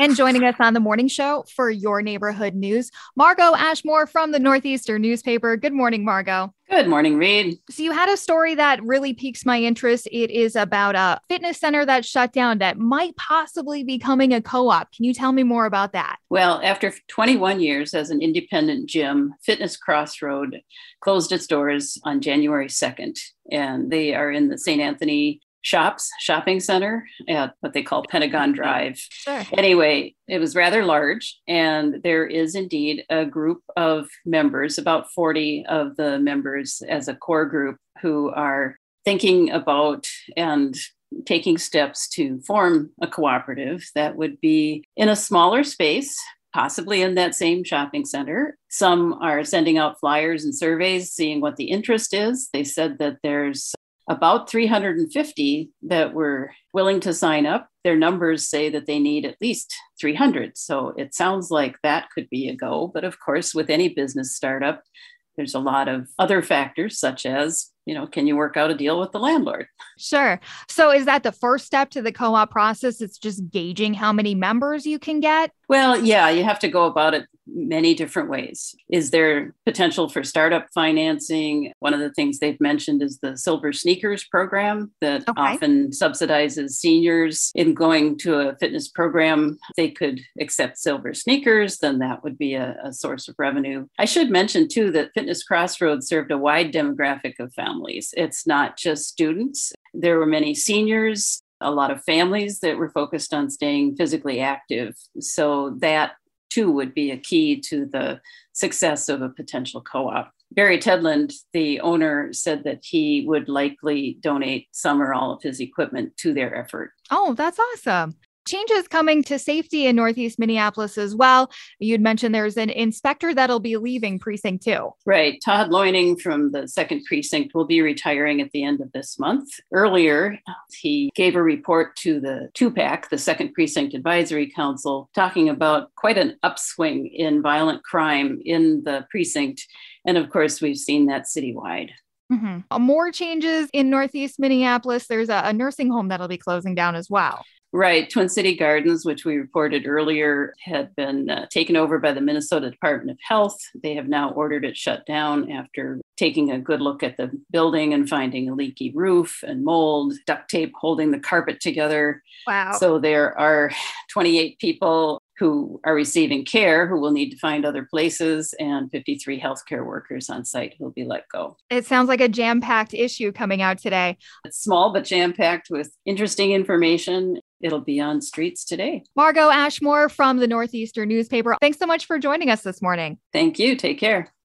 And joining us on the morning show for your neighborhood news, Margo Ashmore from the Northeaster newspaper. Good morning, Margo. Good morning, Reed. So, you had a story that really piques my interest. It is about a fitness center that shut down that might possibly be becoming a co op. Can you tell me more about that? Well, after 21 years as an independent gym, Fitness Crossroad closed its doors on January 2nd, and they are in the St. Anthony shops shopping center at what they call Pentagon Drive. Sure. Anyway, it was rather large, and there is indeed a group of members, about 40 of the members as a core group, who are thinking about and taking steps to form a cooperative that would be in a smaller space possibly in that same shopping center. Some are sending out flyers and surveys, seeing what the interest is. They said that there's about 350 that were willing to sign up. Their numbers say that they need at least 300. So it sounds like that could be a go. But of course, with any business startup, there's a lot of other factors, such as you know, can you work out a deal with the landlord? Sure. So is that the first step to the co-op process? It's just gauging how many members you can get? Well, yeah, you have to go about it many different ways. Is there potential for startup financing? One of the things they've mentioned is the Silver Sneakers program that okay. often subsidizes seniors in going to a fitness program. They could accept silver sneakers, then that would be a, a source of revenue. I should mention too that Fitness Crossroads served a wide demographic of families families. It's not just students. There were many seniors, a lot of families that were focused on staying physically active. So that too would be a key to the success of a potential co op. Barry Tedland, the owner, said that he would likely donate some or all of his equipment to their effort. Oh, that's awesome changes coming to safety in Northeast Minneapolis as well. You'd mentioned there's an inspector that'll be leaving precinct two. Right. Todd Loining from the second precinct will be retiring at the end of this month. Earlier, he gave a report to the TUPAC, the second precinct advisory council, talking about quite an upswing in violent crime in the precinct. And of course, we've seen that citywide. Mm-hmm. More changes in Northeast Minneapolis. There's a, a nursing home that'll be closing down as well. Right. Twin City Gardens, which we reported earlier, had been uh, taken over by the Minnesota Department of Health. They have now ordered it shut down after taking a good look at the building and finding a leaky roof and mold, duct tape holding the carpet together. Wow. So there are 28 people who are receiving care who will need to find other places and 53 healthcare workers on site who will be let go. It sounds like a jam packed issue coming out today. It's small but jam packed with interesting information. It'll be on streets today. Margo Ashmore from the Northeaster newspaper. Thanks so much for joining us this morning. Thank you. Take care.